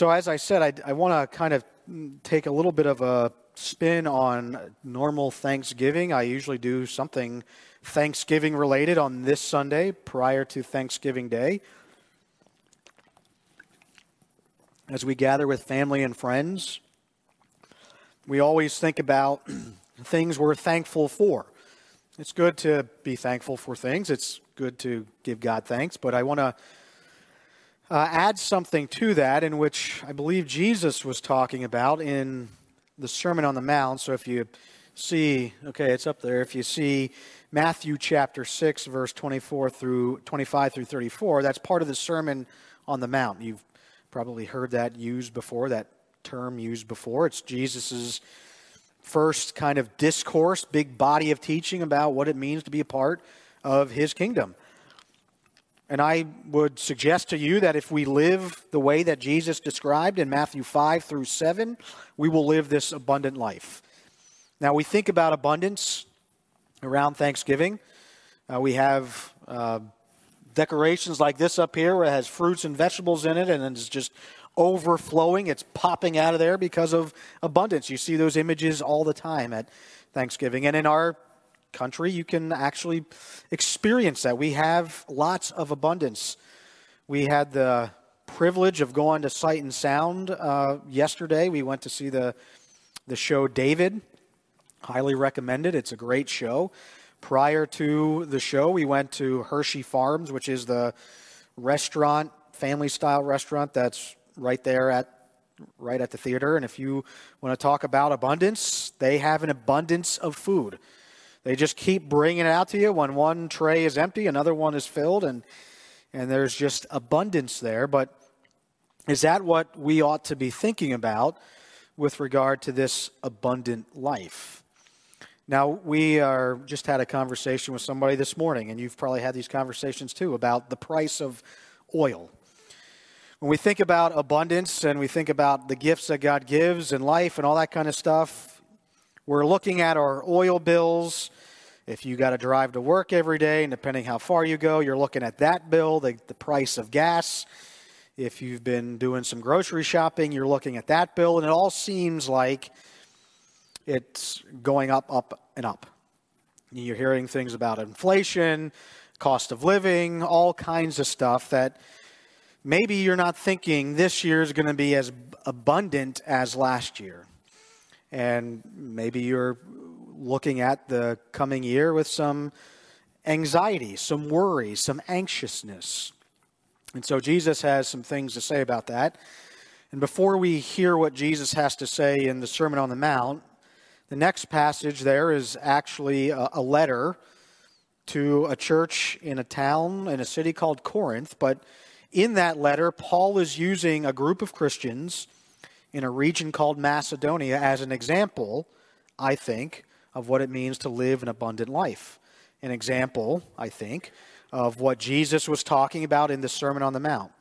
So, as I said, I, I want to kind of mm, take a little bit of a spin on normal Thanksgiving. I usually do something Thanksgiving related on this Sunday prior to Thanksgiving Day. As we gather with family and friends, we always think about things we're thankful for. It's good to be thankful for things, it's good to give God thanks, but I want to uh, add something to that in which I believe Jesus was talking about in the Sermon on the Mount. So if you see, okay, it's up there. If you see Matthew chapter 6, verse 24 through 25 through 34, that's part of the Sermon on the Mount. You've probably heard that used before, that term used before. It's Jesus's first kind of discourse, big body of teaching about what it means to be a part of his kingdom. And I would suggest to you that if we live the way that Jesus described in Matthew 5 through 7, we will live this abundant life. Now, we think about abundance around Thanksgiving. Uh, we have uh, decorations like this up here where it has fruits and vegetables in it and it's just overflowing. It's popping out of there because of abundance. You see those images all the time at Thanksgiving. And in our country, you can actually experience that. We have lots of abundance. We had the privilege of going to Sight and Sound uh, yesterday. We went to see the, the show David. Highly recommended. It's a great show. Prior to the show, we went to Hershey Farms, which is the restaurant, family style restaurant that's right there at right at the theater. And if you want to talk about abundance, they have an abundance of food. They just keep bringing it out to you. When one tray is empty, another one is filled, and and there's just abundance there. But is that what we ought to be thinking about with regard to this abundant life? Now, we are just had a conversation with somebody this morning, and you've probably had these conversations too about the price of oil. When we think about abundance and we think about the gifts that God gives and life and all that kind of stuff, we're looking at our oil bills. If you got to drive to work every day, and depending how far you go, you're looking at that bill, the, the price of gas. If you've been doing some grocery shopping, you're looking at that bill, and it all seems like it's going up, up, and up. You're hearing things about inflation, cost of living, all kinds of stuff that maybe you're not thinking this year is going to be as abundant as last year. And maybe you're looking at the coming year with some anxiety, some worry, some anxiousness. And so Jesus has some things to say about that. And before we hear what Jesus has to say in the Sermon on the Mount, the next passage there is actually a, a letter to a church in a town in a city called Corinth. But in that letter, Paul is using a group of Christians in a region called Macedonia as an example, I think, of what it means to live an abundant life. An example, I think, of what Jesus was talking about in the Sermon on the Mount.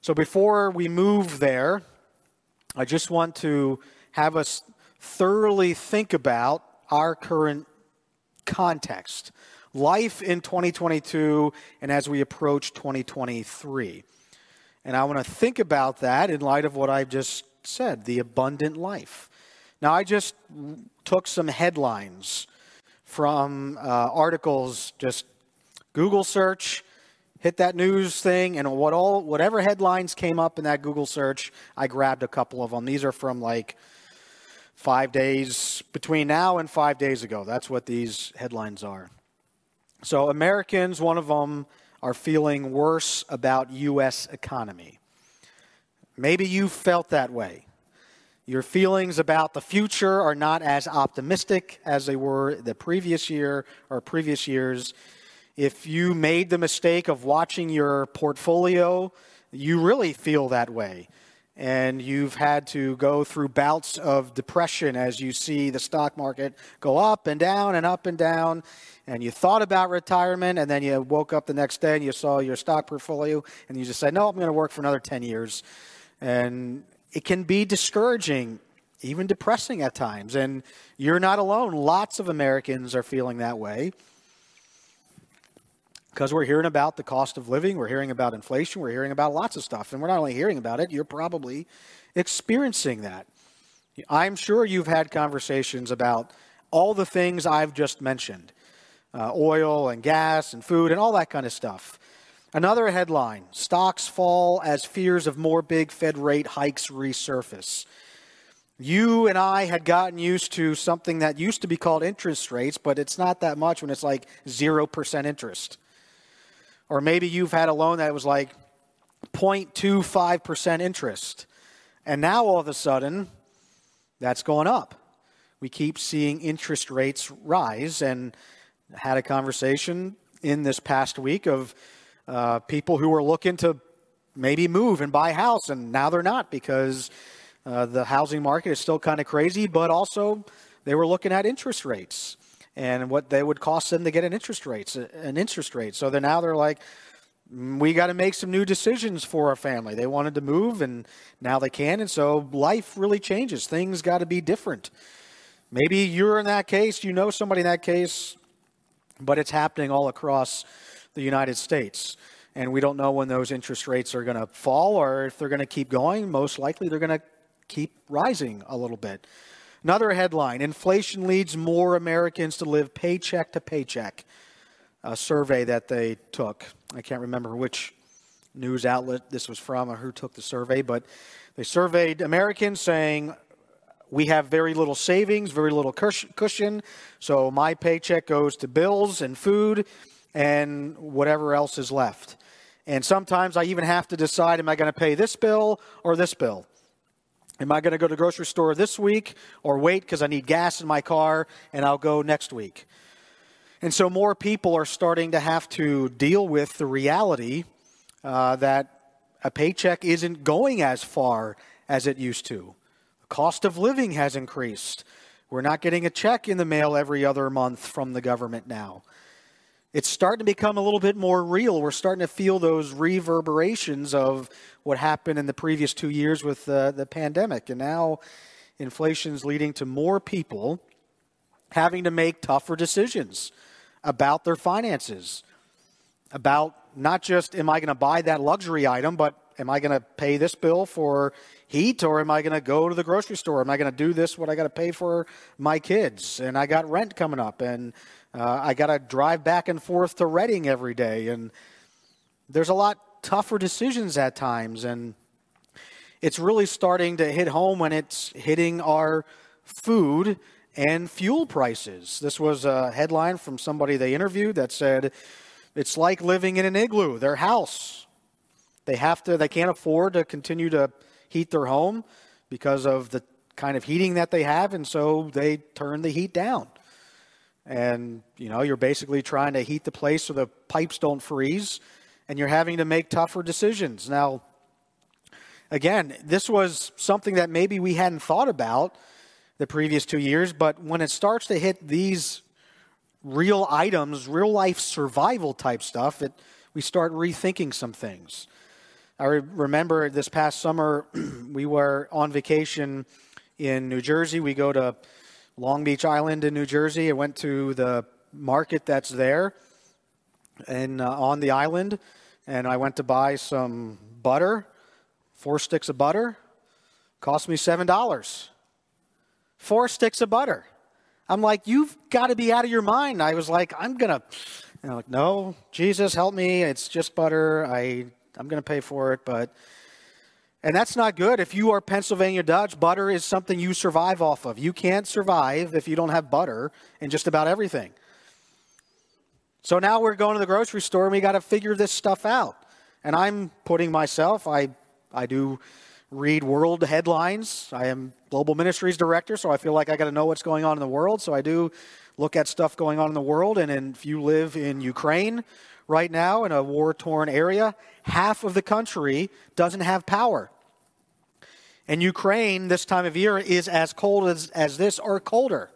So before we move there, I just want to have us thoroughly think about our current context, life in 2022, and as we approach 2023. And I want to think about that in light of what I've just said the abundant life. Now, I just took some headlines from uh, articles, just Google search, hit that news thing, and what all, whatever headlines came up in that Google search, I grabbed a couple of them. These are from like five days between now and five days ago. That's what these headlines are. So, Americans, one of them, are feeling worse about U.S. economy. Maybe you felt that way. Your feelings about the future are not as optimistic as they were the previous year or previous years. If you made the mistake of watching your portfolio, you really feel that way. And you've had to go through bouts of depression as you see the stock market go up and down and up and down. And you thought about retirement, and then you woke up the next day and you saw your stock portfolio, and you just said, No, I'm going to work for another 10 years. And it can be discouraging, even depressing at times. And you're not alone. Lots of Americans are feeling that way. because we're hearing about the cost of living, we're hearing about inflation, we're hearing about lots of stuff. And we're not only hearing about it, you're probably experiencing that. I'm sure you've had conversations about all the things I've just mentioned uh, oil and gas and food and all that kind of stuff. Another headline Stocks fall as fears of more big Fed rate hikes resurface. You and I had gotten used to something that used to be called interest rates, but it's not that much when it's like 0% interest. Or maybe you've had a loan that was like 0.25% interest. And now all of a sudden, that's going up. We keep seeing interest rates rise and had a conversation in this past week of uh, people who were looking to maybe move and buy a house, and now they're not because uh, the housing market is still kind of crazy, but also they were looking at interest rates and what they would cost them to get an interest rate, an interest rate. So then now they're like, mm, we got to make some new decisions for our family. They wanted to move, and now they can, and so life really changes. Things got to be different. Maybe you're in that case, you know somebody in that case, but it's happening all across the United States. And we don't know when those interest rates are going to fall or if they're going to keep going. Most likely, they're going to keep rising a little bit. Another headline Inflation leads more Americans to live paycheck to paycheck. A survey that they took. I can't remember which news outlet this was from or who took the survey, but they surveyed Americans saying, We have very little savings, very little cushion, so my paycheck goes to bills and food and whatever else is left. And sometimes I even have to decide am I going to pay this bill or this bill? Am I going to go to the grocery store this week or wait because I need gas in my car and I'll go next week? And so more people are starting to have to deal with the reality uh, that a paycheck isn't going as far as it used to. The cost of living has increased. We're not getting a check in the mail every other month from the government now it's starting to become a little bit more real. We're starting to feel those reverberations of what happened in the previous two years with uh, the pandemic. And now inflation is leading to more people having to make tougher decisions about their finances, about not just am I going to buy that luxury item, but am I going to pay this bill for heat or am I going to go to the grocery store? Am I going to do this, what I got to pay for my kids? And I got rent coming up and uh, I got to drive back and forth to Reading every day. And there's a lot tougher decisions at times. And it's really starting to hit home when it's hitting our food and fuel prices. This was a headline from somebody they interviewed that said, it's like living in an igloo, their house. They have to, they can't afford to continue to heat their home because of the kind of heating that they have, and so they turn the heat down. And, you know, you're basically trying to heat the place so the pipes don't freeze, and you're having to make tougher decisions. Now, again, this was something that maybe we hadn't thought about the previous two years, but when it starts to hit these real items, real life survival type stuff, it, we start rethinking some things. I remember this past summer, we were on vacation in New Jersey. We go to Long Beach Island in New Jersey. I went to the market that's there and uh, on the island, and I went to buy some butter, four sticks of butter. Cost me seven dollars. Four sticks of butter. I'm like, you've got to be out of your mind. I was like, I'm gonna. And I'm like, no, Jesus, help me. It's just butter. I I'm gonna pay for it, but and that's not good. If you are Pennsylvania Dutch, butter is something you survive off of. You can't survive if you don't have butter in just about everything. So now we're going to the grocery store and we got to figure this stuff out. And I'm putting myself, I, I do read world headlines. I am global ministries director, so I feel like I got to know what's going on in the world. So I do look at stuff going on in the world. And if you live in Ukraine right now in a war torn area, half of the country doesn't have power. And Ukraine, this time of year, is as cold as, as this or colder.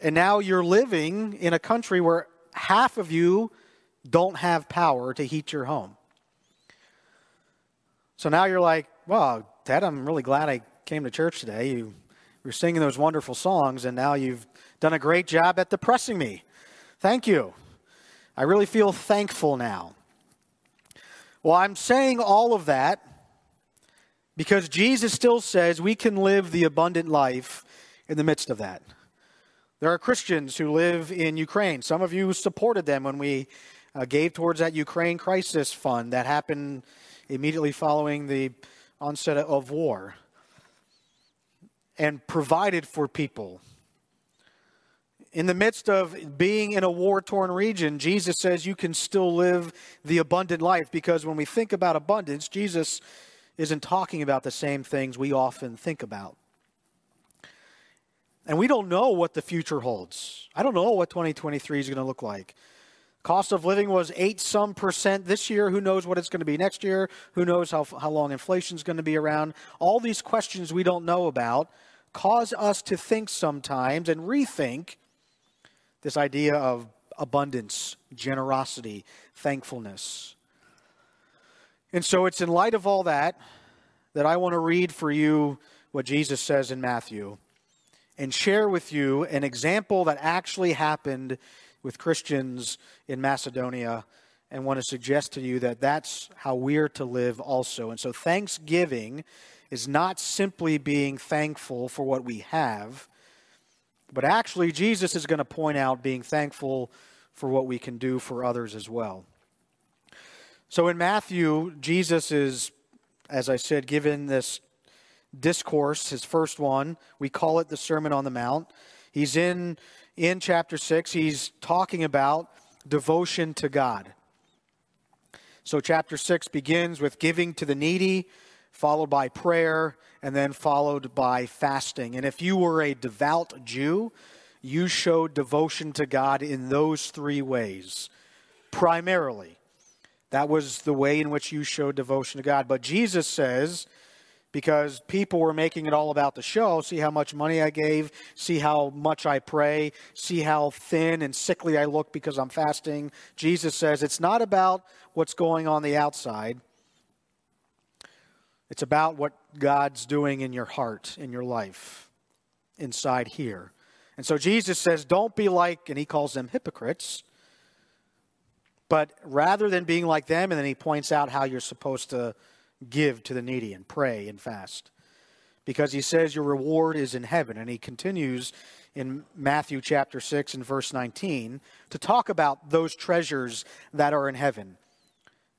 And now you're living in a country where half of you don't have power to heat your home. So now you're like, well, Ted, I'm really glad I came to church today. You were singing those wonderful songs, and now you've done a great job at depressing me. Thank you. I really feel thankful now. Well, I'm saying all of that because Jesus still says we can live the abundant life in the midst of that. There are Christians who live in Ukraine. Some of you supported them when we uh, gave towards that Ukraine crisis fund that happened immediately following the onset of war and provided for people. In the midst of being in a war torn region, Jesus says you can still live the abundant life because when we think about abundance, Jesus isn't talking about the same things we often think about. And we don't know what the future holds. I don't know what 2023 is going to look like. Cost of living was 8 some percent this year. Who knows what it's going to be next year? Who knows how, how long inflation is going to be around? All these questions we don't know about cause us to think sometimes and rethink this idea of abundance, generosity, thankfulness. And so it's in light of all that that I want to read for you what Jesus says in Matthew and share with you an example that actually happened with Christians in Macedonia and want to suggest to you that that's how we're to live also. And so, thanksgiving is not simply being thankful for what we have, but actually, Jesus is going to point out being thankful for what we can do for others as well. So, in Matthew, Jesus is, as I said, given this discourse, his first one. We call it the Sermon on the Mount. He's in in chapter 6, he's talking about devotion to God. So chapter 6 begins with giving to the needy, followed by prayer, and then followed by fasting. And if you were a devout Jew, you showed devotion to God in those three ways, primarily. That was the way in which you showed devotion to God. But Jesus says because people were making it all about the show. See how much money I gave, see how much I pray, see how thin and sickly I look because I'm fasting. Jesus says it's not about what's going on the outside, it's about what God's doing in your heart, in your life, inside here. And so Jesus says, don't be like, and he calls them hypocrites. But rather than being like them, and then he points out how you're supposed to give to the needy and pray and fast. Because he says your reward is in heaven. And he continues in Matthew chapter 6 and verse 19 to talk about those treasures that are in heaven.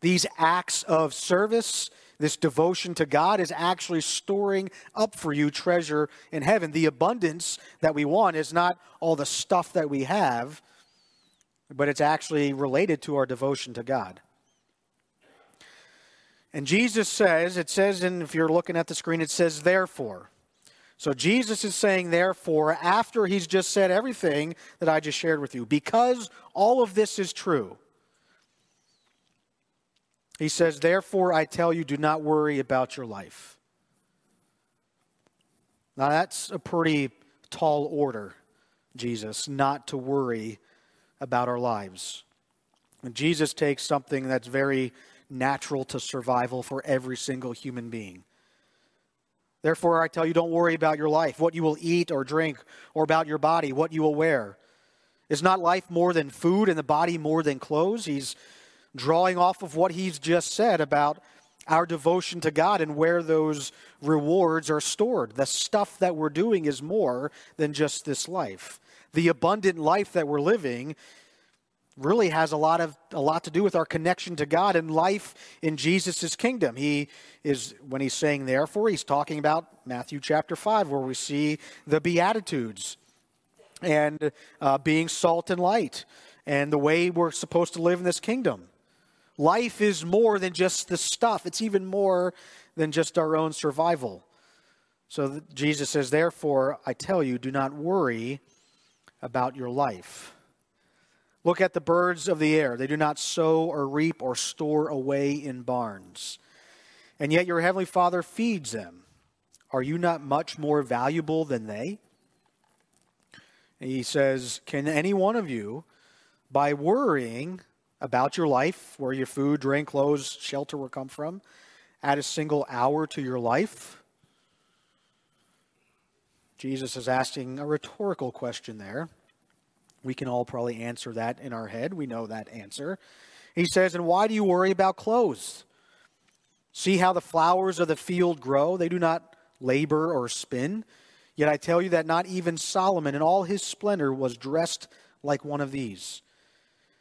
These acts of service, this devotion to God is actually storing up for you treasure in heaven. The abundance that we want is not all the stuff that we have, but it's actually related to our devotion to God. And Jesus says, it says, and if you're looking at the screen, it says, therefore. So Jesus is saying, therefore, after he's just said everything that I just shared with you, because all of this is true. He says, therefore, I tell you, do not worry about your life. Now, that's a pretty tall order, Jesus, not to worry about our lives. And Jesus takes something that's very natural to survival for every single human being. Therefore, I tell you, don't worry about your life, what you will eat or drink, or about your body, what you will wear. Is not life more than food and the body more than clothes? He's drawing off of what he's just said about our devotion to God and where those rewards are stored. The stuff that we're doing is more than just this life. The abundant life that we're living really has a lot of a lot to do with our connection to God and life in Jesus' kingdom. He is when he's saying therefore, he's talking about Matthew chapter five, where we see the Beatitudes and uh, being salt and light and the way we're supposed to live in this kingdom. Life is more than just the stuff, it's even more than just our own survival. So Jesus says, Therefore, I tell you, do not worry about your life Look at the birds of the air. They do not sow or reap or store away in barns. And yet your heavenly Father feeds them. Are you not much more valuable than they? And he says, Can any one of you, by worrying about your life, where your food, drink, clothes, shelter will come from, add a single hour to your life? Jesus is asking a rhetorical question there. We can all probably answer that in our head. We know that answer. He says, And why do you worry about clothes? See how the flowers of the field grow? They do not labor or spin. Yet I tell you that not even Solomon in all his splendor was dressed like one of these.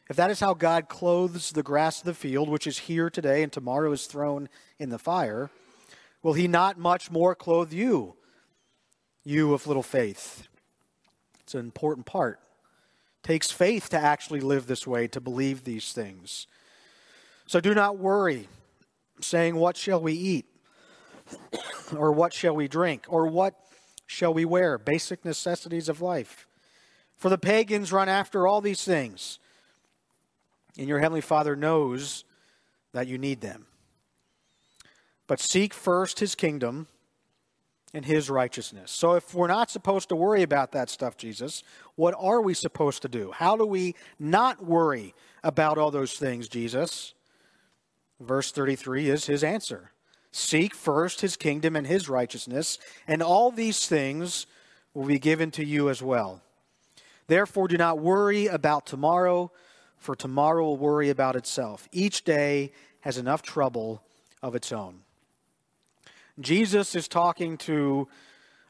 If that is how God clothes the grass of the field, which is here today and tomorrow is thrown in the fire, will he not much more clothe you, you of little faith? It's an important part. It takes faith to actually live this way, to believe these things. So do not worry, saying, What shall we eat? or what shall we drink? Or what shall we wear? Basic necessities of life. For the pagans run after all these things and your Heavenly Father knows that you need them. But seek first His kingdom and His righteousness. So, if we're not supposed to worry about that stuff, Jesus, what are we supposed to do? How do we not worry about all those things, Jesus? Verse 33 is His answer Seek first His kingdom and His righteousness, and all these things will be given to you as well. Therefore, do not worry about tomorrow for tomorrow will worry about itself. Each day has enough trouble of its own. Jesus is talking to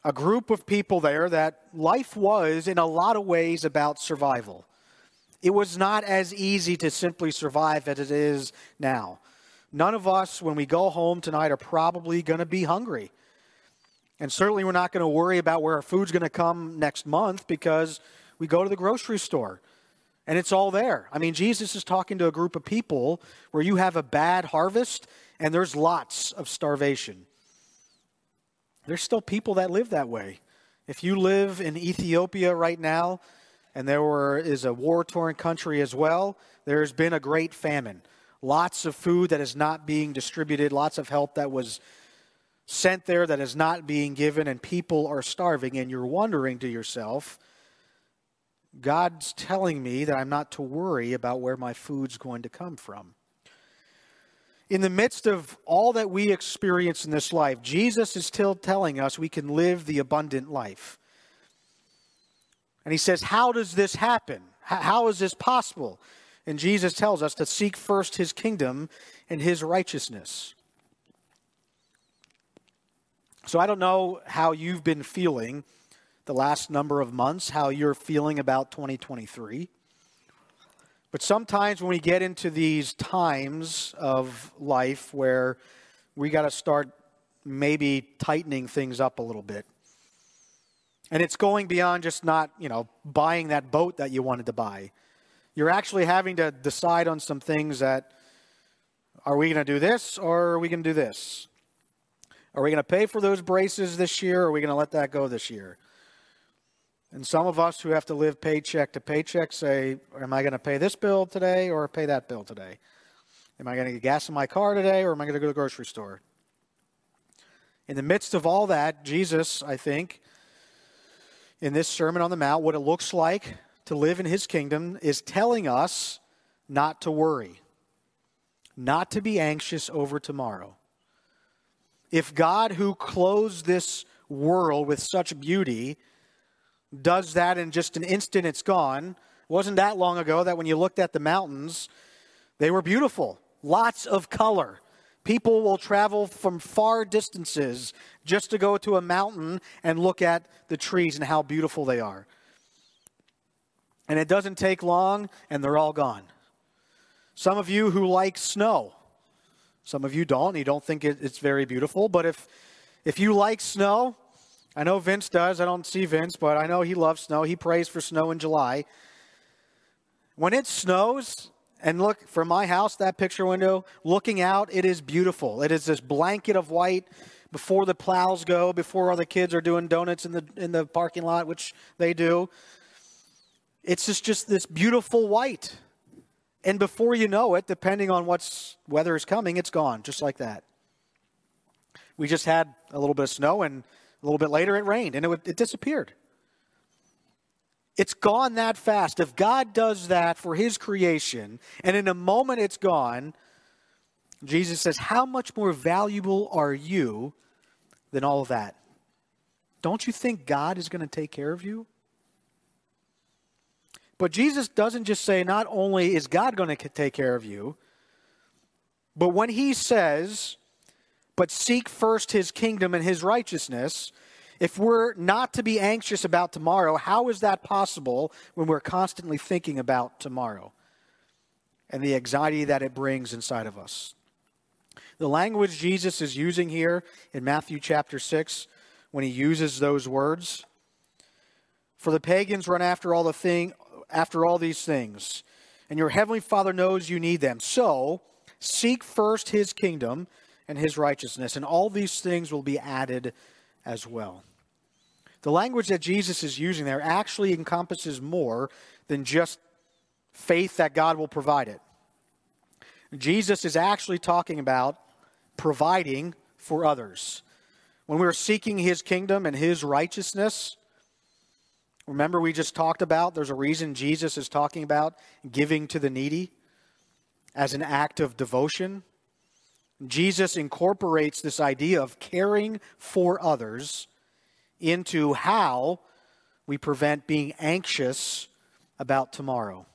a group of people there that life was, in a lot of ways, about survival. It was not as easy to simply survive as it is now. None of us, when we go home tonight, are probably going to be hungry. And certainly, we're not going to worry about where our food's going to come next month because we go to the grocery store and it's all there. I mean, Jesus is talking to a group of people where you have a bad harvest and there's lots of starvation. There's still people that live that way. If you live in Ethiopia right now, and there were, is a war torn country as well, there's been a great famine. Lots of food that is not being distributed, lots of help that was sent there that is not being given, and people are starving. And you're wondering to yourself, God's telling me that I'm not to worry about where my food's going to come from. In the midst of all that we experience in this life, Jesus is still telling us we can live the abundant life. And he says, How does this happen? How is this possible? And Jesus tells us to seek first his kingdom and his righteousness. So I don't know how you've been feeling the last number of months, how you're feeling about 2023. But sometimes when we get into these times of life where we got to start maybe tightening things up a little bit. And it's going beyond just not, you know, buying that boat that you wanted to buy. You're actually having to decide on some things that are we going to do this or are we going to do this? Are we going to pay for those braces this year or are we going to let that go this year? And some of us who have to live paycheck to paycheck say, Am I going to pay this bill today or pay that bill today? Am I going to get gas in my car today or am I going to go to the grocery store? In the midst of all that, Jesus, I think, in this Sermon on the Mount, what it looks like to live in his kingdom is telling us not to worry, not to be anxious over tomorrow. If God, who clothes this world with such beauty, does that in just an instant, it's gone. It wasn't that long ago that when you looked at the mountains, they were beautiful, lots of color. People will travel from far distances just to go to a mountain and look at the trees and how beautiful they are. And it doesn't take long, and they're all gone. Some of you who like snow, some of you don't, you don't think it's very beautiful, but if, if you like snow, I know Vince does. I don't see Vince, but I know he loves snow. He prays for snow in July. When it snows, and look from my house, that picture window, looking out, it is beautiful. It is this blanket of white before the plows go, before all the kids are doing donuts in the in the parking lot, which they do. It's just, just this beautiful white. And before you know it, depending on what's weather is coming, it's gone, just like that. We just had a little bit of snow and a little bit later, it rained and it, it disappeared. It's gone that fast. If God does that for his creation and in a moment it's gone, Jesus says, How much more valuable are you than all of that? Don't you think God is going to take care of you? But Jesus doesn't just say, not only is God going to take care of you, but when he says, but seek first his kingdom and his righteousness, if we're not to be anxious about tomorrow, how is that possible when we're constantly thinking about tomorrow and the anxiety that it brings inside of us? The language Jesus is using here in Matthew chapter 6, when he uses those words, for the pagans run after all the thing after all these things, and your heavenly Father knows you need them. So, seek first his kingdom and his righteousness, and all these things will be added as well. The language that Jesus is using there actually encompasses more than just faith that God will provide it. Jesus is actually talking about providing for others. When we're seeking his kingdom and his righteousness, remember we just talked about there's a reason Jesus is talking about giving to the needy as an act of devotion. Jesus incorporates this idea of caring for others into how we prevent being anxious about tomorrow.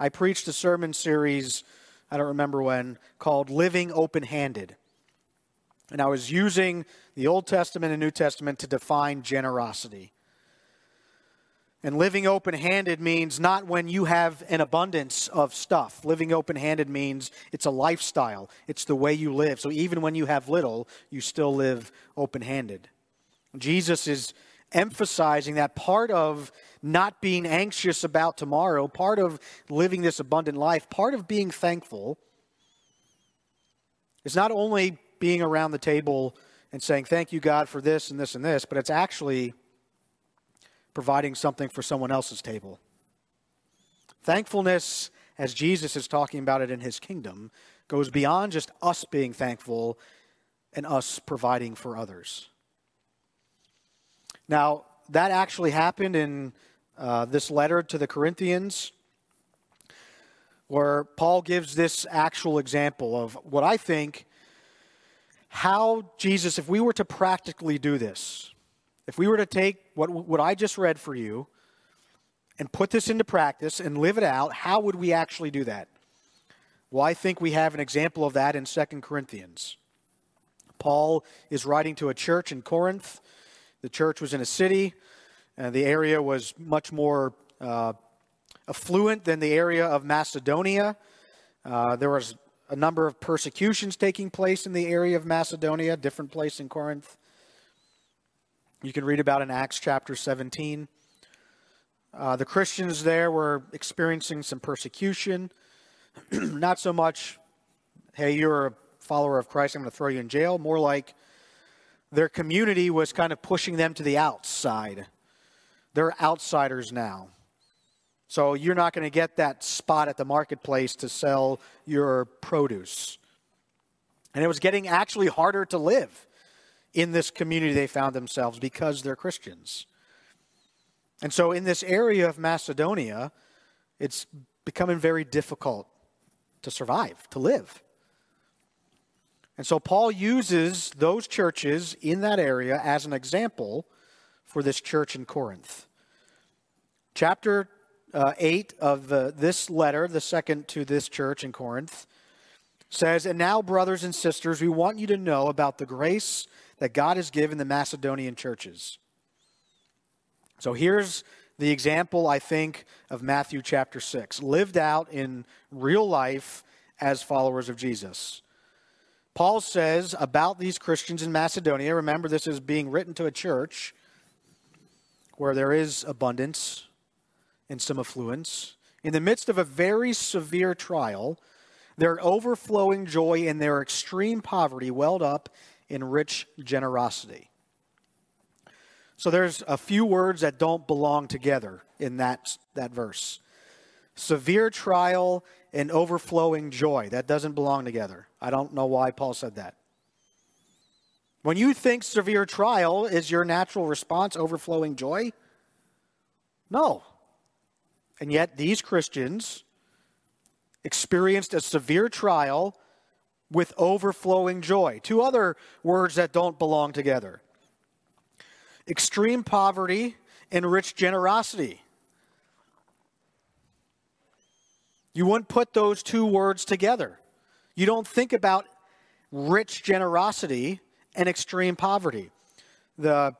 I preached a sermon series, I don't remember when, called Living Open Handed. And I was using the Old Testament and New Testament to define generosity. And living open handed means not when you have an abundance of stuff. Living open handed means it's a lifestyle, it's the way you live. So even when you have little, you still live open handed. Jesus is emphasizing that part of not being anxious about tomorrow, part of living this abundant life, part of being thankful is not only being around the table and saying, Thank you, God, for this and this and this, but it's actually providing something for someone else's table. Thankfulness, as Jesus is talking about it in his kingdom, goes beyond just us being thankful and us providing for others. Now, that actually happened in uh, this letter to the Corinthians, where Paul gives this actual example of what I think how Jesus, if we were to practically do this, if we were to take what, what I just read for you and put this into practice and live it out, how would we actually do that? Well, I think we have an example of that in 2 Corinthians. Paul is writing to a church in Corinth. The church was in a city, and the area was much more uh, affluent than the area of Macedonia. Uh, there was a number of persecutions taking place in the area of Macedonia, different place in Corinth. You can read about in Acts chapter 17. Uh, the Christians there were experiencing some persecution. Not so much, hey, you're a follower of Christ, I'm going to throw you in jail. More like their community was kind of pushing them to the outside. They're outsiders now. So you're not going to get that spot at the marketplace to sell your produce. And it was getting actually harder to live in this community they found themselves because they're Christians. And so, in this area of Macedonia, it's becoming very difficult to survive, to live. And so, Paul uses those churches in that area as an example for this church in Corinth. Chapter uh, 8 of the, this letter, the second to this church in Corinth, says, And now, brothers and sisters, we want you to know about the grace that God has given the Macedonian churches. So here's the example, I think, of Matthew chapter 6, lived out in real life as followers of Jesus. Paul says about these Christians in Macedonia, remember, this is being written to a church where there is abundance and some affluence. In the midst of a very severe trial, their overflowing joy and their extreme poverty welled up in rich generosity. So there's a few words that don't belong together in that, that verse. Severe trial and overflowing joy. That doesn't belong together. I don't know why Paul said that. When you think severe trial, is your natural response overflowing joy? No. And yet, these Christians experienced a severe trial with overflowing joy. Two other words that don't belong together extreme poverty and rich generosity. You wouldn't put those two words together. You don't think about rich generosity and extreme poverty. The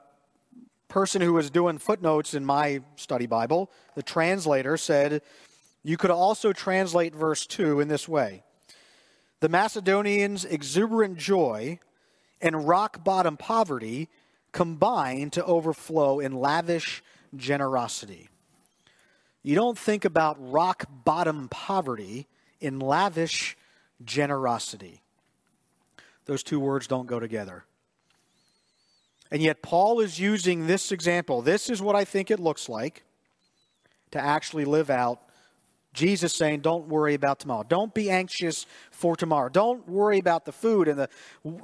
person who was doing footnotes in my study Bible, the translator said, you could also translate verse 2 in this way The Macedonians' exuberant joy and rock bottom poverty combine to overflow in lavish generosity. You don't think about rock bottom poverty in lavish generosity. Those two words don't go together. And yet, Paul is using this example. This is what I think it looks like to actually live out Jesus saying, Don't worry about tomorrow. Don't be anxious for tomorrow. Don't worry about the food and the,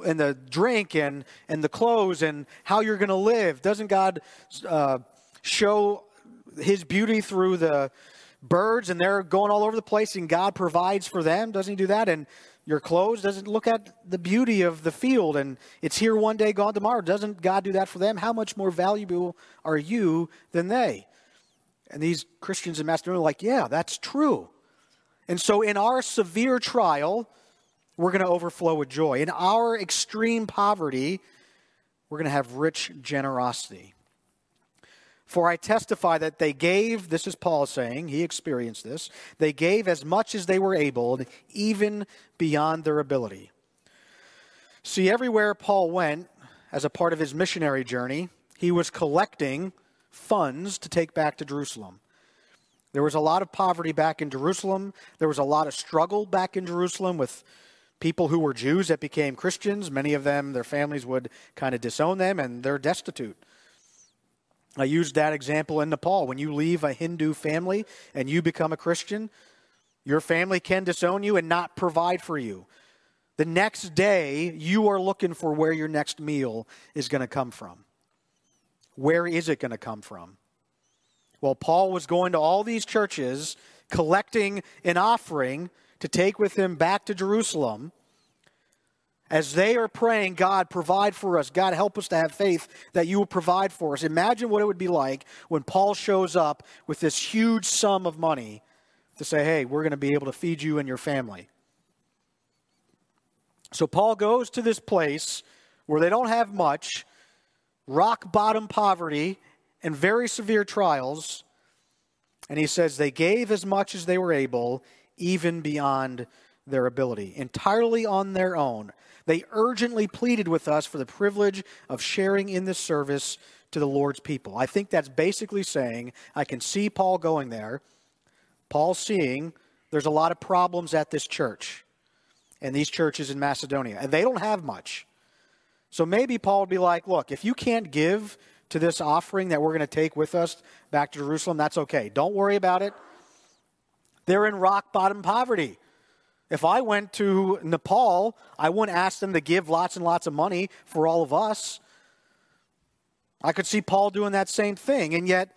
and the drink and, and the clothes and how you're going to live. Doesn't God uh, show his beauty through the birds and they're going all over the place and God provides for them? Doesn't he do that? And your clothes doesn't look at the beauty of the field and it's here one day, gone tomorrow. Doesn't God do that for them? How much more valuable are you than they? And these Christians in Macedonia are like, yeah, that's true. And so in our severe trial, we're going to overflow with joy. In our extreme poverty, we're going to have rich generosity. For I testify that they gave, this is Paul saying, he experienced this, they gave as much as they were able, even beyond their ability. See, everywhere Paul went as a part of his missionary journey, he was collecting funds to take back to Jerusalem. There was a lot of poverty back in Jerusalem. There was a lot of struggle back in Jerusalem with people who were Jews that became Christians. Many of them, their families would kind of disown them, and they're destitute. I used that example in Nepal. When you leave a Hindu family and you become a Christian, your family can disown you and not provide for you. The next day, you are looking for where your next meal is going to come from. Where is it going to come from? Well, Paul was going to all these churches, collecting an offering to take with him back to Jerusalem. As they are praying, God, provide for us. God, help us to have faith that you will provide for us. Imagine what it would be like when Paul shows up with this huge sum of money to say, hey, we're going to be able to feed you and your family. So Paul goes to this place where they don't have much, rock bottom poverty, and very severe trials. And he says they gave as much as they were able, even beyond their ability, entirely on their own. They urgently pleaded with us for the privilege of sharing in this service to the Lord's people. I think that's basically saying I can see Paul going there. Paul seeing there's a lot of problems at this church and these churches in Macedonia, and they don't have much. So maybe Paul would be like, look, if you can't give to this offering that we're going to take with us back to Jerusalem, that's okay. Don't worry about it. They're in rock bottom poverty. If I went to Nepal, I wouldn't ask them to give lots and lots of money for all of us. I could see Paul doing that same thing, and yet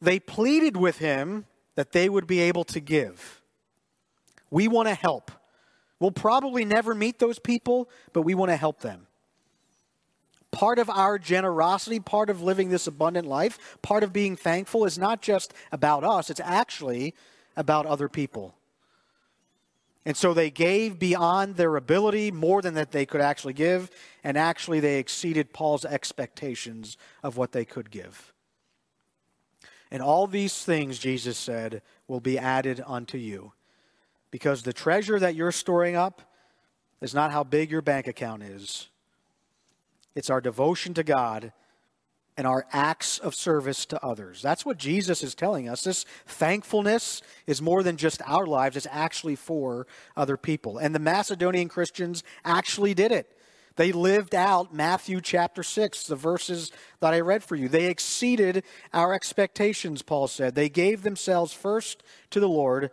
they pleaded with him that they would be able to give. We want to help. We'll probably never meet those people, but we want to help them part of our generosity, part of living this abundant life, part of being thankful is not just about us, it's actually about other people. And so they gave beyond their ability, more than that they could actually give, and actually they exceeded Paul's expectations of what they could give. And all these things, Jesus said, will be added unto you. Because the treasure that you're storing up is not how big your bank account is, it's our devotion to God and our acts of service to others. That's what Jesus is telling us. This thankfulness is more than just our lives, it's actually for other people. And the Macedonian Christians actually did it. They lived out Matthew chapter 6, the verses that I read for you. They exceeded our expectations, Paul said. They gave themselves first to the Lord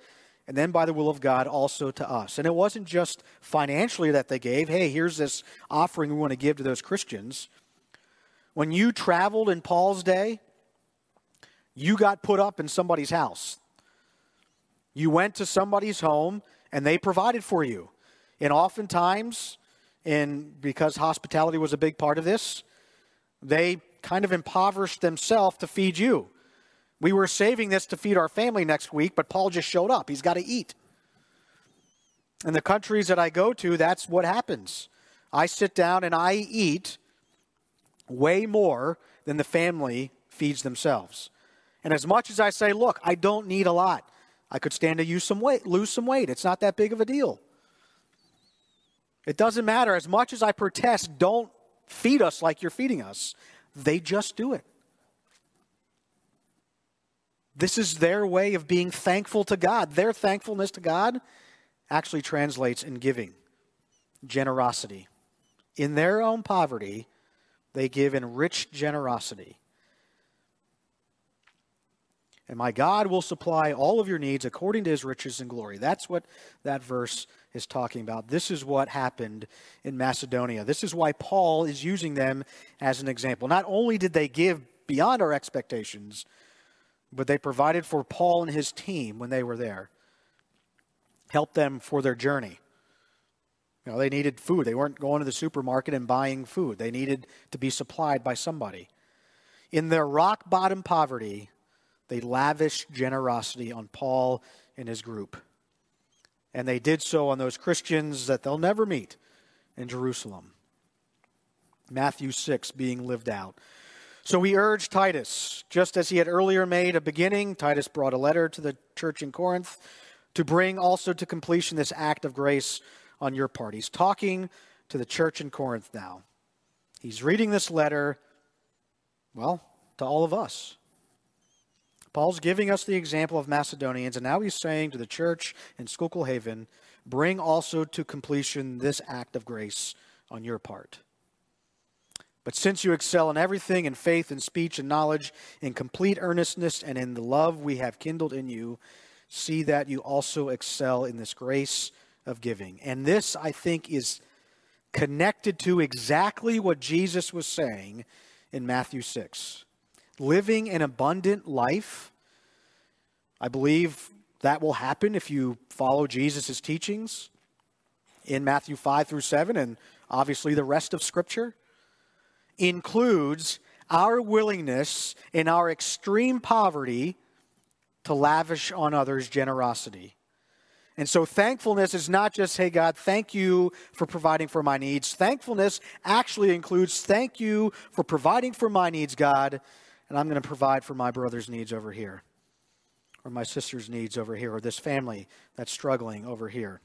and then by the will of God also to us. And it wasn't just financially that they gave. Hey, here's this offering we want to give to those Christians. When you traveled in Paul's day, you got put up in somebody's house. You went to somebody's home and they provided for you. And oftentimes, and because hospitality was a big part of this, they kind of impoverished themselves to feed you. We were saving this to feed our family next week, but Paul just showed up. He's got to eat. In the countries that I go to, that's what happens. I sit down and I eat way more than the family feeds themselves. And as much as I say, look, I don't need a lot, I could stand to use some weight, lose some weight. It's not that big of a deal. It doesn't matter. As much as I protest, don't feed us like you're feeding us. They just do it. This is their way of being thankful to God. Their thankfulness to God actually translates in giving, generosity. In their own poverty, they give in rich generosity. And my God will supply all of your needs according to his riches and glory. That's what that verse is talking about. This is what happened in Macedonia. This is why Paul is using them as an example. Not only did they give beyond our expectations, but they provided for Paul and his team when they were there, helped them for their journey. You know, they needed food. They weren't going to the supermarket and buying food. They needed to be supplied by somebody. In their rock bottom poverty, they lavished generosity on Paul and his group. And they did so on those Christians that they'll never meet in Jerusalem. Matthew 6 being lived out. So we urge Titus, just as he had earlier made a beginning, Titus brought a letter to the church in Corinth to bring also to completion this act of grace on your part. He's talking to the church in Corinth now. He's reading this letter, well, to all of us. Paul's giving us the example of Macedonians, and now he's saying to the church in Schuylkill Haven, bring also to completion this act of grace on your part. But since you excel in everything, in faith, in speech, and knowledge, in complete earnestness, and in the love we have kindled in you, see that you also excel in this grace of giving. And this, I think, is connected to exactly what Jesus was saying in Matthew 6 living an abundant life. I believe that will happen if you follow Jesus' teachings in Matthew 5 through 7 and obviously the rest of Scripture. Includes our willingness in our extreme poverty to lavish on others generosity. And so thankfulness is not just, hey, God, thank you for providing for my needs. Thankfulness actually includes, thank you for providing for my needs, God, and I'm going to provide for my brother's needs over here, or my sister's needs over here, or this family that's struggling over here.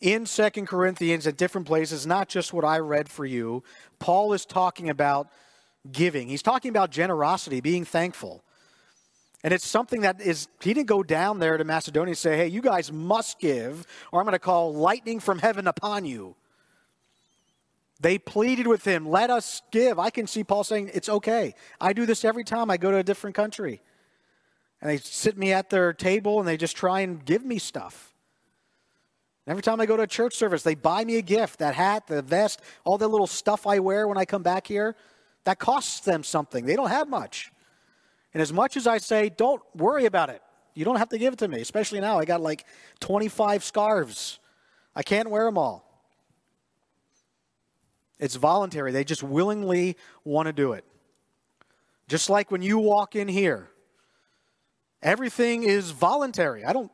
In Second Corinthians, at different places, not just what I read for you, Paul is talking about giving. He's talking about generosity, being thankful. And it's something that is, he didn't go down there to Macedonia and say, hey, you guys must give, or I'm going to call lightning from heaven upon you. They pleaded with him, let us give. I can see Paul saying, it's okay. I do this every time I go to a different country. And they sit me at their table and they just try and give me stuff. Every time I go to a church service, they buy me a gift that hat, the vest, all the little stuff I wear when I come back here. That costs them something. They don't have much. And as much as I say, don't worry about it, you don't have to give it to me, especially now. I got like 25 scarves. I can't wear them all. It's voluntary. They just willingly want to do it. Just like when you walk in here, everything is voluntary. I don't,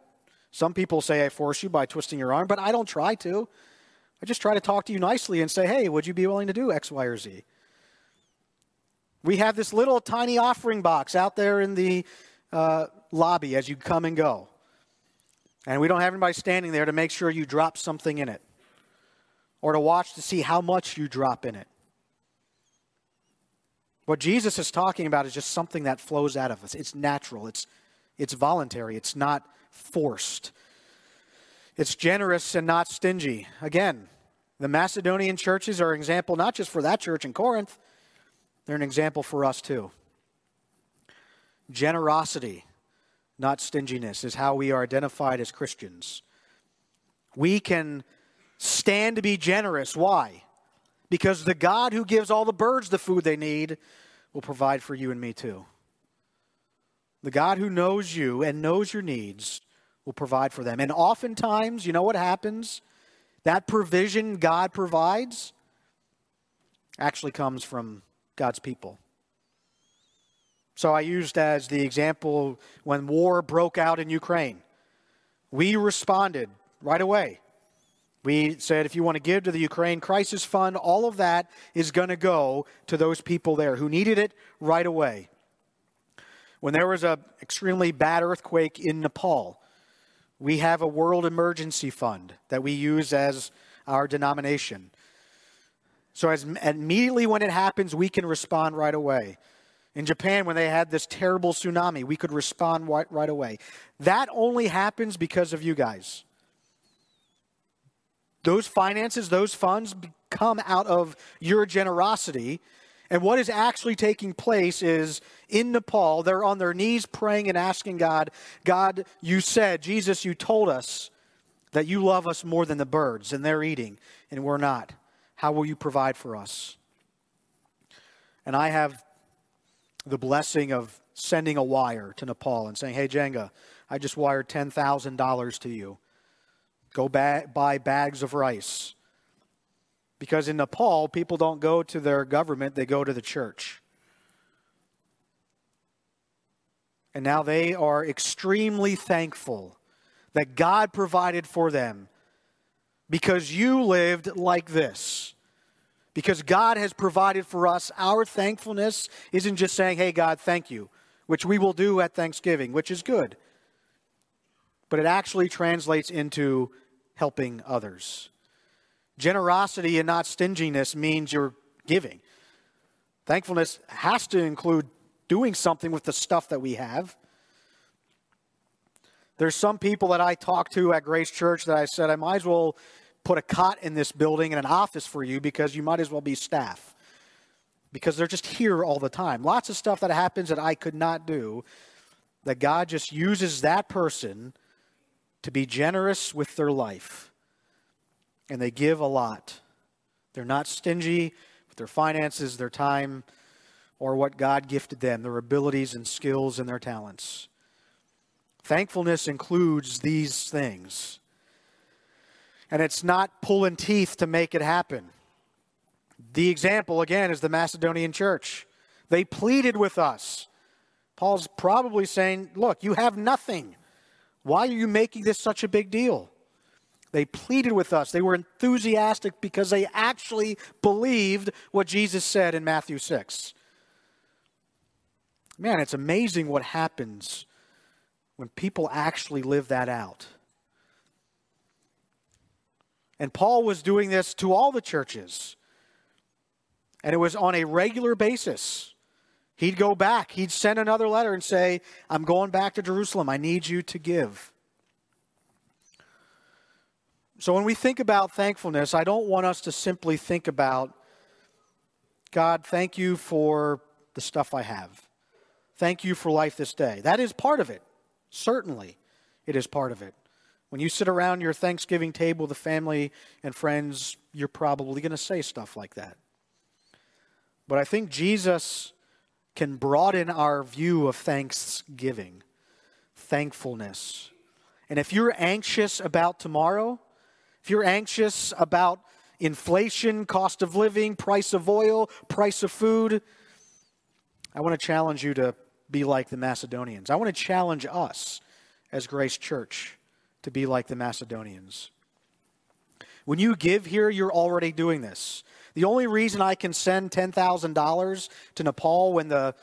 some people say I force you by twisting your arm, but I don't try to. I just try to talk to you nicely and say, hey, would you be willing to do X, Y, or Z? We have this little tiny offering box out there in the uh, lobby as you come and go. And we don't have anybody standing there to make sure you drop something in it or to watch to see how much you drop in it. What Jesus is talking about is just something that flows out of us. It's natural, it's, it's voluntary, it's not forced. It's generous and not stingy. Again, the Macedonian churches are an example not just for that church in Corinth, they're an example for us too. Generosity, not stinginess, is how we are identified as Christians. We can stand to be generous. Why? Because the God who gives all the birds the food they need will provide for you and me too. The God who knows you and knows your needs will provide for them. And oftentimes, you know what happens? That provision God provides actually comes from God's people. So I used as the example when war broke out in Ukraine. We responded right away. We said if you want to give to the Ukraine Crisis Fund, all of that is going to go to those people there who needed it right away. When there was an extremely bad earthquake in Nepal, we have a world emergency fund that we use as our denomination. So as immediately when it happens, we can respond right away. In Japan, when they had this terrible tsunami, we could respond right, right away. That only happens because of you guys. Those finances, those funds come out of your generosity. And what is actually taking place is in Nepal, they're on their knees praying and asking God, God, you said, Jesus, you told us that you love us more than the birds, and they're eating, and we're not. How will you provide for us? And I have the blessing of sending a wire to Nepal and saying, Hey, Jenga, I just wired $10,000 to you. Go ba- buy bags of rice. Because in Nepal, people don't go to their government, they go to the church. And now they are extremely thankful that God provided for them because you lived like this. Because God has provided for us, our thankfulness isn't just saying, hey, God, thank you, which we will do at Thanksgiving, which is good. But it actually translates into helping others. Generosity and not stinginess means you're giving. Thankfulness has to include doing something with the stuff that we have. There's some people that I talked to at Grace Church that I said, I might as well put a cot in this building and an office for you because you might as well be staff. Because they're just here all the time. Lots of stuff that happens that I could not do, that God just uses that person to be generous with their life. And they give a lot. They're not stingy with their finances, their time, or what God gifted them, their abilities and skills and their talents. Thankfulness includes these things. And it's not pulling teeth to make it happen. The example, again, is the Macedonian church. They pleaded with us. Paul's probably saying, Look, you have nothing. Why are you making this such a big deal? They pleaded with us. They were enthusiastic because they actually believed what Jesus said in Matthew 6. Man, it's amazing what happens when people actually live that out. And Paul was doing this to all the churches. And it was on a regular basis. He'd go back, he'd send another letter and say, I'm going back to Jerusalem. I need you to give. So when we think about thankfulness, I don't want us to simply think about, God, thank you for the stuff I have. Thank you for life this day. That is part of it. Certainly, it is part of it. When you sit around your Thanksgiving table, with family and friends, you're probably going to say stuff like that. But I think Jesus can broaden our view of thanksgiving, thankfulness. And if you're anxious about tomorrow, if you're anxious about inflation, cost of living, price of oil, price of food, I want to challenge you to be like the Macedonians. I want to challenge us as Grace Church to be like the Macedonians. When you give here, you're already doing this. The only reason I can send $10,000 to Nepal when the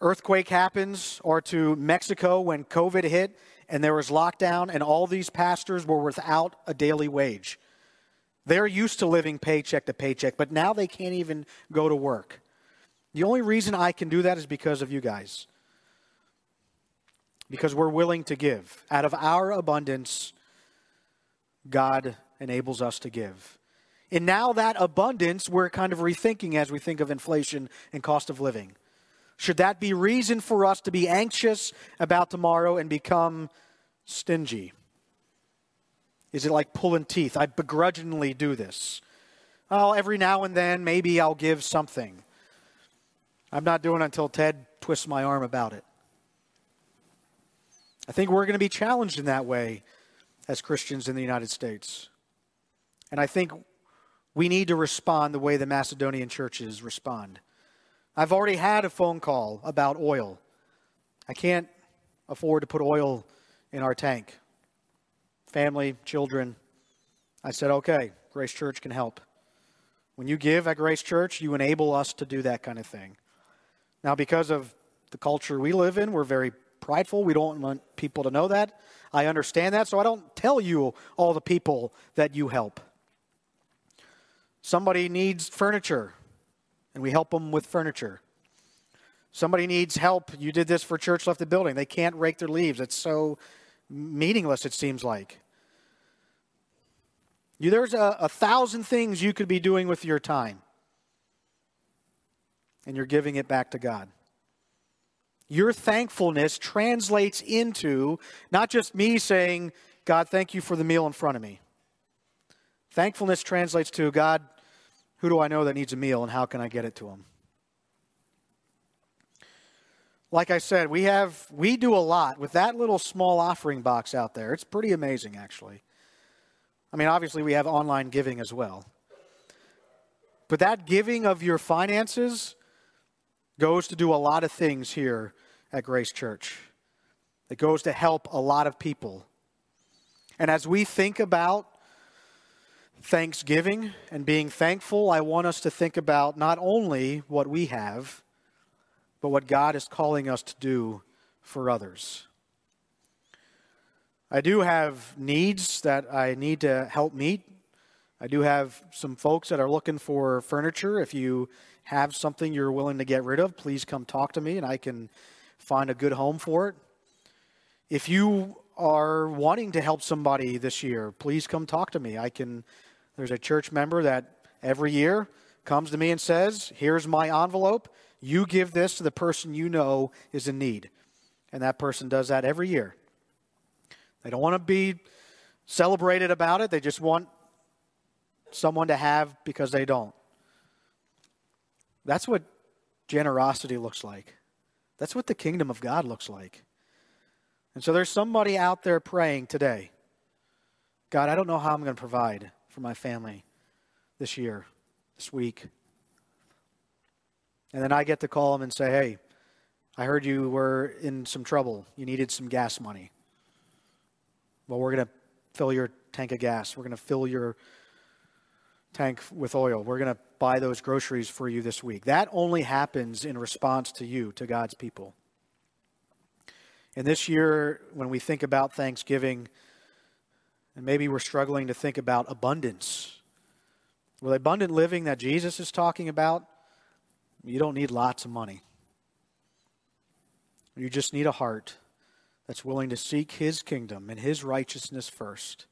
earthquake happens or to Mexico when COVID hit and there was lockdown and all these pastors were without a daily wage. They're used to living paycheck to paycheck, but now they can't even go to work. The only reason I can do that is because of you guys. Because we're willing to give. Out of our abundance, God enables us to give. And now that abundance, we're kind of rethinking as we think of inflation and cost of living. Should that be reason for us to be anxious about tomorrow and become stingy? Is it like pulling teeth? I begrudgingly do this. Well, every now and then, maybe I'll give something. I'm not doing it until Ted twists my arm about it. I think we're going to be challenged in that way as Christians in the United States. And I think we need to respond the way the Macedonian churches respond. I've already had a phone call about oil. I can't afford to put oil in our tank. Family, children. I said, okay, Grace Church can help. When you give at Grace Church, you enable us to do that kind of thing. Now, because of the culture we live in, we're very prideful. We don't want people to know that. I understand that, so I don't tell you all the people that you help. Somebody needs furniture, and we help them with furniture. Somebody needs help. You did this for Church Left the Building. They can't rake their leaves. It's so meaningless, it seems like. You, there's a, a thousand things you could be doing with your time, and you're giving it back to God. Your thankfulness translates into not just me saying, God, thank you for the meal in front of me. Thankfulness translates to, God, who do I know that needs a meal and how can I get it to them? Like I said, we have we do a lot with that little small offering box out there. It's pretty amazing actually. I mean, obviously we have online giving as well. But that giving of your finances goes to do a lot of things here at Grace Church. It goes to help a lot of people. And as we think about Thanksgiving and being thankful, I want us to think about not only what we have, but what God is calling us to do for others. I do have needs that I need to help meet. I do have some folks that are looking for furniture. If you have something you're willing to get rid of, please come talk to me and I can find a good home for it. If you are wanting to help somebody this year, please come talk to me. I can there's a church member that every year comes to me and says, "Here's my envelope. You give this to the person you know is in need." And that person does that every year. They don't want to be celebrated about it. They just want someone to have because they don't. That's what generosity looks like. That's what the kingdom of God looks like. And so there's somebody out there praying today God, I don't know how I'm going to provide for my family this year, this week. And then I get to call them and say, hey, I heard you were in some trouble. You needed some gas money. Well, we're going to fill your tank of gas. We're going to fill your tank with oil. We're going to buy those groceries for you this week. That only happens in response to you, to God's people. And this year, when we think about Thanksgiving, and maybe we're struggling to think about abundance. With abundant living that Jesus is talking about, you don't need lots of money. You just need a heart that's willing to seek his kingdom and his righteousness first.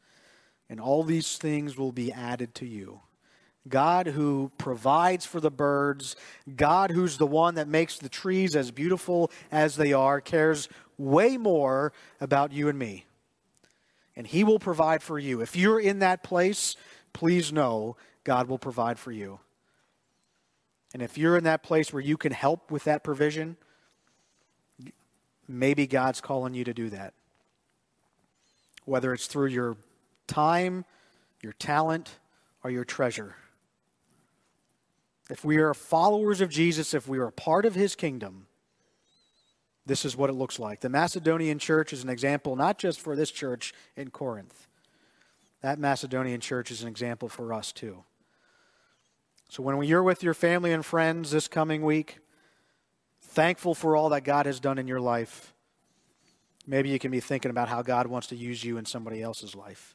And all these things will be added to you. God who provides for the birds, God who's the one that makes the trees as beautiful as they are, cares way more about you and me. And He will provide for you. If you're in that place, please know God will provide for you. And if you're in that place where you can help with that provision, maybe God's calling you to do that. Whether it's through your time, your talent, or your treasure. If we are followers of Jesus, if we are part of his kingdom, this is what it looks like. The Macedonian church is an example not just for this church in Corinth. That Macedonian church is an example for us too. So when you're with your family and friends this coming week, thankful for all that God has done in your life, maybe you can be thinking about how God wants to use you in somebody else's life.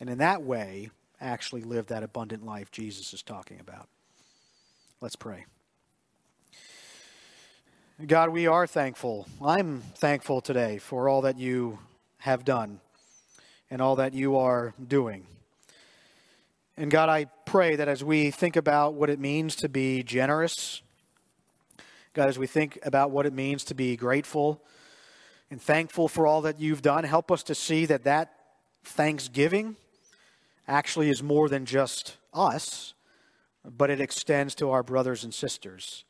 And in that way, actually live that abundant life Jesus is talking about. Let's pray. God, we are thankful. I'm thankful today for all that you have done and all that you are doing. And God, I pray that as we think about what it means to be generous, God, as we think about what it means to be grateful and thankful for all that you've done, help us to see that that thanksgiving actually is more than just us, but it extends to our brothers and sisters.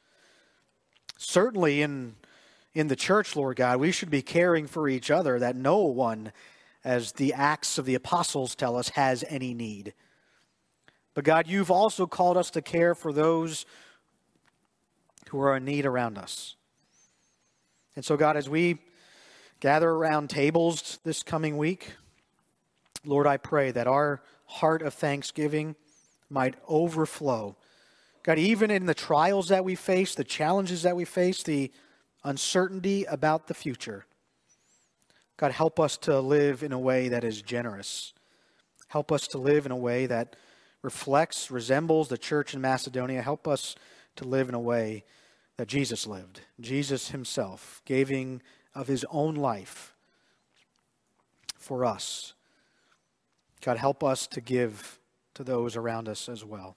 Certainly in, in the church, Lord God, we should be caring for each other that no one, as the Acts of the Apostles tell us, has any need. But God, you've also called us to care for those who are in need around us. And so, God, as we gather around tables this coming week, Lord, I pray that our heart of thanksgiving might overflow. God, even in the trials that we face, the challenges that we face, the uncertainty about the future, God, help us to live in a way that is generous. Help us to live in a way that reflects, resembles the church in Macedonia. Help us to live in a way that Jesus lived. Jesus himself giving of his own life for us. God, help us to give to those around us as well.